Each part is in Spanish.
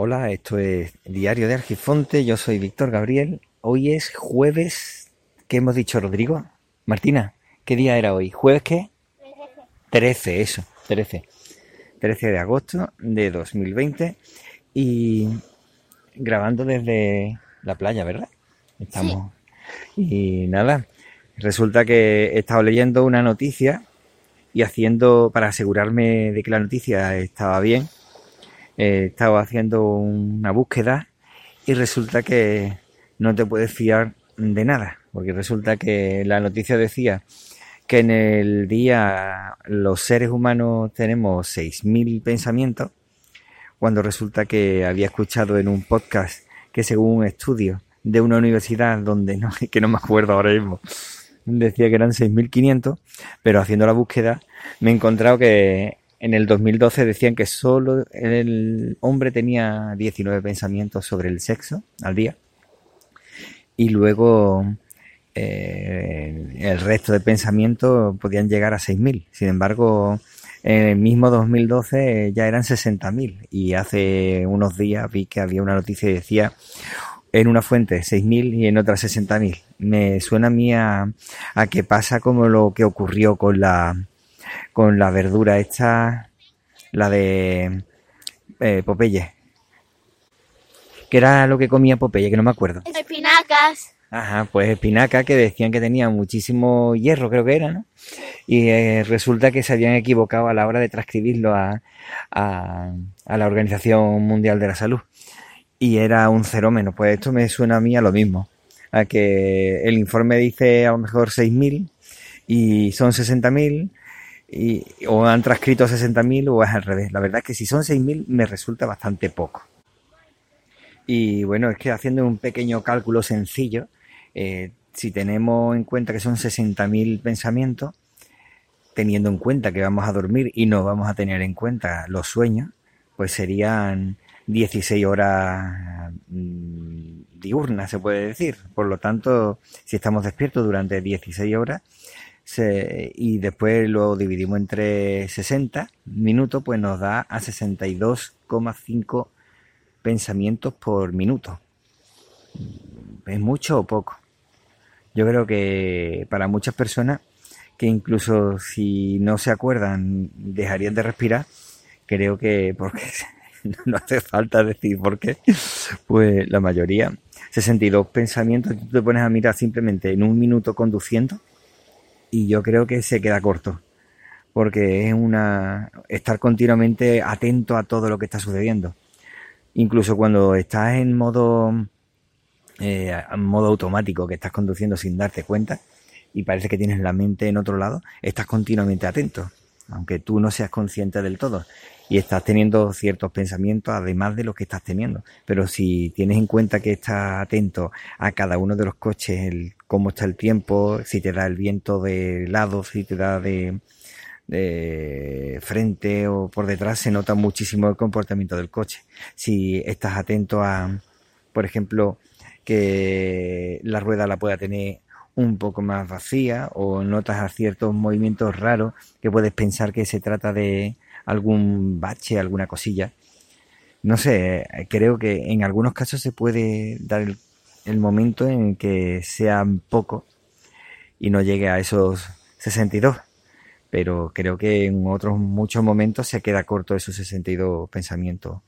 Hola, esto es Diario de Argifonte, yo soy Víctor Gabriel. Hoy es jueves, ¿qué hemos dicho, Rodrigo? Martina, ¿qué día era hoy? ¿Jueves qué? 13, eso, 13. 13 de agosto de 2020 y grabando desde la playa, ¿verdad? Estamos. Y nada, resulta que he estado leyendo una noticia y haciendo, para asegurarme de que la noticia estaba bien, he estado haciendo una búsqueda y resulta que no te puedes fiar de nada, porque resulta que la noticia decía que en el día los seres humanos tenemos 6.000 pensamientos, cuando resulta que había escuchado en un podcast que según un estudio de una universidad donde no, que no me acuerdo ahora mismo, decía que eran 6.500, pero haciendo la búsqueda me he encontrado que en el 2012 decían que solo el hombre tenía 19 pensamientos sobre el sexo al día y luego eh, el resto de pensamientos podían llegar a 6.000. Sin embargo, en el mismo 2012 ya eran 60.000 y hace unos días vi que había una noticia que decía en una fuente 6.000 y en otra 60.000. Me suena a mí a, que pasa como lo que ocurrió con la, con la verdura esta, la de eh, Popeye. ¿Qué era lo que comía Popeye? Que no me acuerdo. Espinacas. Ajá, pues espinaca que decían que tenía muchísimo hierro, creo que era, ¿no? Y eh, resulta que se habían equivocado a la hora de transcribirlo a, a, a, la Organización Mundial de la Salud. Y era un cero menos. Pues esto me suena a mí a lo mismo. A que el informe dice a lo mejor 6.000 y son 60.000 y, o han transcrito 60.000 o es al revés. La verdad es que si son 6.000 me resulta bastante poco. Y bueno, es que haciendo un pequeño cálculo sencillo, eh, si tenemos en cuenta que son 60.000 pensamientos, teniendo en cuenta que vamos a dormir y no vamos a tener en cuenta los sueños, pues serían 16 horas mm, diurnas, se puede decir. Por lo tanto, si estamos despiertos durante 16 horas y después lo dividimos entre 60 minutos, pues nos da a 62,5 pensamientos por minuto. ¿Es mucho o poco? Yo creo que para muchas personas que incluso si no se acuerdan dejarían de respirar, creo que porque no hace falta decir por qué, pues la mayoría, 62 pensamientos, tú te pones a mirar simplemente en un minuto conduciendo y yo creo que se queda corto, porque es una estar continuamente atento a todo lo que está sucediendo. Incluso cuando estás en modo eh, modo automático, que estás conduciendo sin darte cuenta y parece que tienes la mente en otro lado, estás continuamente atento, aunque tú no seas consciente del todo. Y estás teniendo ciertos pensamientos además de los que estás teniendo. Pero si tienes en cuenta que estás atento a cada uno de los coches, el, cómo está el tiempo, si te da el viento de lado, si te da de, de frente o por detrás, se nota muchísimo el comportamiento del coche. Si estás atento a, por ejemplo, que la rueda la pueda tener un poco más vacía o notas ciertos movimientos raros que puedes pensar que se trata de algún bache, alguna cosilla. No sé, creo que en algunos casos se puede dar el, momento en que sea poco y no llegue a esos 62. Pero creo que en otros muchos momentos se queda corto esos 62 pensamientos.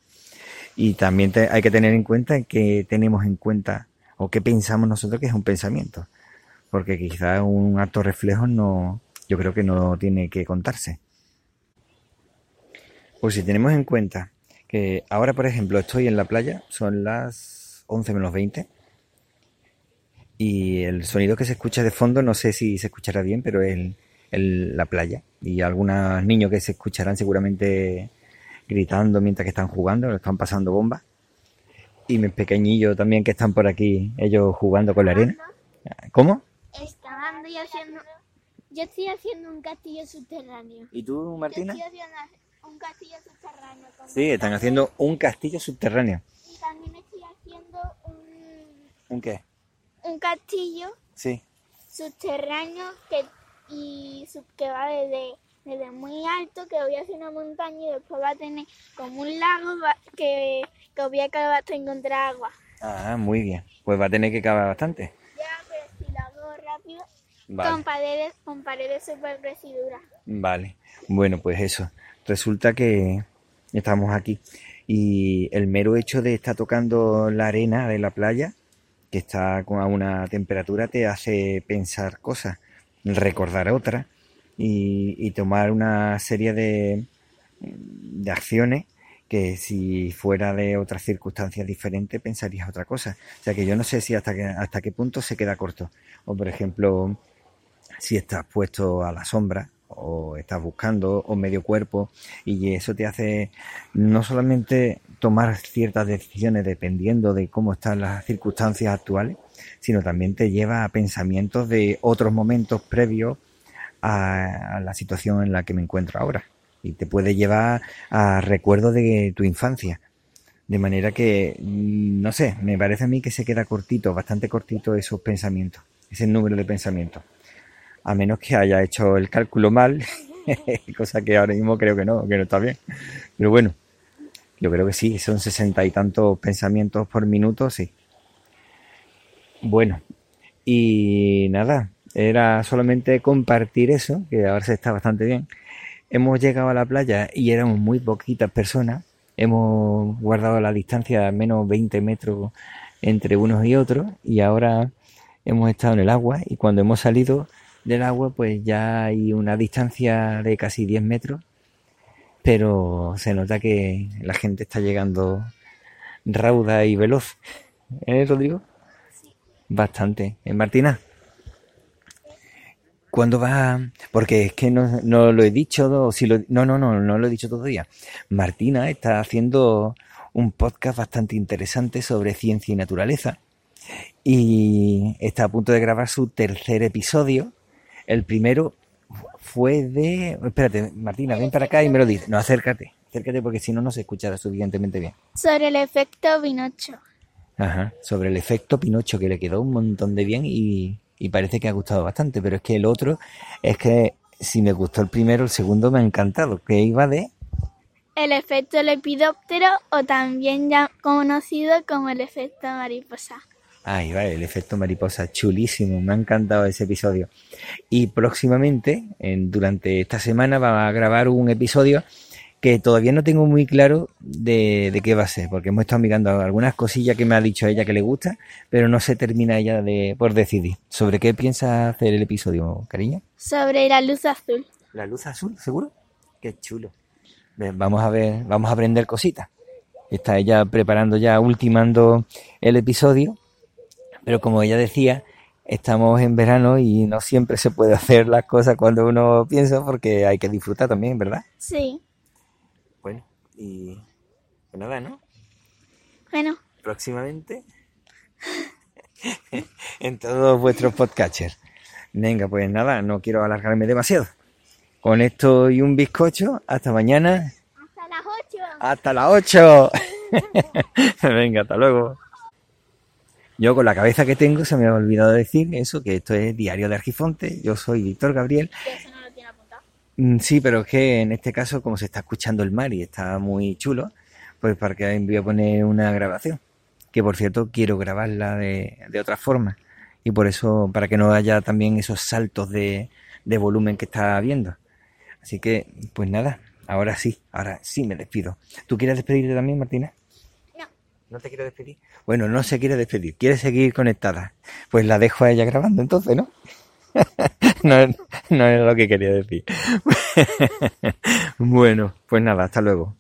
Y también hay que tener en cuenta que tenemos en cuenta o qué pensamos nosotros que es un pensamiento. Porque quizás un acto reflejo no, yo creo que no tiene que contarse. Pues si tenemos en cuenta que ahora, por ejemplo, estoy en la playa, son las 11 menos 20, y el sonido que se escucha de fondo, no sé si se escuchará bien, pero es la playa. Y algunos niños que se escucharán seguramente gritando mientras que están jugando, están pasando bombas y mis pequeñillos también que están por aquí, ellos jugando con la arena. ¿Cómo? Estaban yo haciendo, yo estoy haciendo un castillo subterráneo. ¿Y tú, Martina? Yo estoy haciendo un castillo subterráneo. Sí, están haciendo un castillo subterráneo. Y también estoy haciendo un... ¿Un qué? Un castillo. Sí. Subterráneo que, y que va desde, desde muy alto, que voy a hacer una montaña y después va a tener como un lago que porque voy a acabar hasta encontrar agua. Ah, muy bien. Pues va a tener que cavar bastante. Ya, pero si lo rápido, con Vale. paredes, con paredes súper residuras. Vale. Bueno, pues eso. Resulta que estamos aquí. Y el mero hecho de estar tocando la arena de la playa, que está a una temperatura, te hace pensar cosas, recordar otras y, y tomar una serie de, de acciones que si fuera de otras circunstancias diferentes pensarías otra cosa. O sea que yo no sé si hasta, que, hasta qué punto se queda corto. O por ejemplo, si estás puesto a la sombra o estás buscando o medio cuerpo y eso te hace no solamente tomar ciertas decisiones dependiendo de cómo están las circunstancias actuales, sino también te lleva a pensamientos de otros momentos previos a, a la situación en la que me encuentro ahora y te puede llevar a recuerdos de tu infancia. De manera que, mm, no sé, me parece a mí que se queda cortito, bastante cortito esos pensamientos, ese número de pensamientos. A menos que haya hecho el cálculo mal, cosa que ahora mismo creo que no, que no está bien. Pero bueno, yo creo que sí, son sesenta y tantos pensamientos por minuto, sí. Bueno, y nada, era solamente compartir eso, que ahora se está bastante bien. Hemos llegado a la playa y éramos muy poquitas personas. Hemos guardado la distancia de al menos 20 metros entre unos y otros y ahora hemos estado en el agua y cuando hemos salido del agua pues ya hay una distancia de casi 10 metros pero se nota que la gente está llegando rauda y veloz. ¿Eh, Rodrigo? Bastante. ¿Eh, Martina? ¿Cuándo va? Porque es que no, no lo he dicho, o si lo, no, no, no, no lo he dicho todavía. Martina está haciendo un podcast bastante interesante sobre ciencia y naturaleza y está a punto de grabar su tercer episodio. El primero fue de... Espérate, Martina, ven para acá y me lo dices. No, acércate, acércate porque si no, no se escuchará suficientemente bien. Sobre el efecto Pinocho. Ajá, sobre el efecto Pinocho que le quedó un montón de bien y, y parece que ha gustado bastante, pero es que el otro, es que si me gustó el primero, el segundo me ha encantado, que iba de... El efecto lepidóptero o también ya conocido como el efecto mariposa. Ahí va, el efecto mariposa, chulísimo, me ha encantado ese episodio. Y próximamente, en, durante esta semana, va a grabar un episodio que todavía no tengo muy claro de, de, qué va a ser, porque hemos estado mirando algunas cosillas que me ha dicho ella que le gusta, pero no se termina ella de, por decidir. ¿Sobre qué piensa hacer el episodio, cariño? Sobre la luz azul. ¿La luz azul, seguro? Qué chulo. Vamos a ver, vamos a aprender cositas. Está ella preparando ya, ultimando el episodio, pero como ella decía, estamos en verano y no siempre se puede hacer las cosas cuando uno piensa porque hay que disfrutar también, ¿verdad? Sí. Y pues nada, ¿no? Bueno. Próximamente en todos vuestros podcatchers. Venga, pues nada, no quiero alargarme demasiado. Con esto y un bizcocho, hasta mañana. Hasta las 8. Hasta las 8. Venga, hasta luego. Yo con la cabeza que tengo se me ha olvidado decir eso, que esto es Diario de Argifonte. Yo soy Víctor Gabriel. Eso no lo tiene apuntado. Sí, pero es que en este caso, como se está escuchando el mar y está muy chulo, pues para que voy a poner una grabación. Que por cierto, quiero grabarla de, de otra forma. Y por eso, para que no haya también esos saltos de, de volumen que está habiendo. Así que, pues nada, ahora sí, ahora sí me despido. ¿Tú quieres despedirte también, Martina? No. ¿No te quiero despedir? Bueno, no se quiere despedir, quiere seguir conectada. Pues la dejo a ella grabando entonces, ¿no? no, no es lo que quería decir. bueno, pues nada, hasta luego.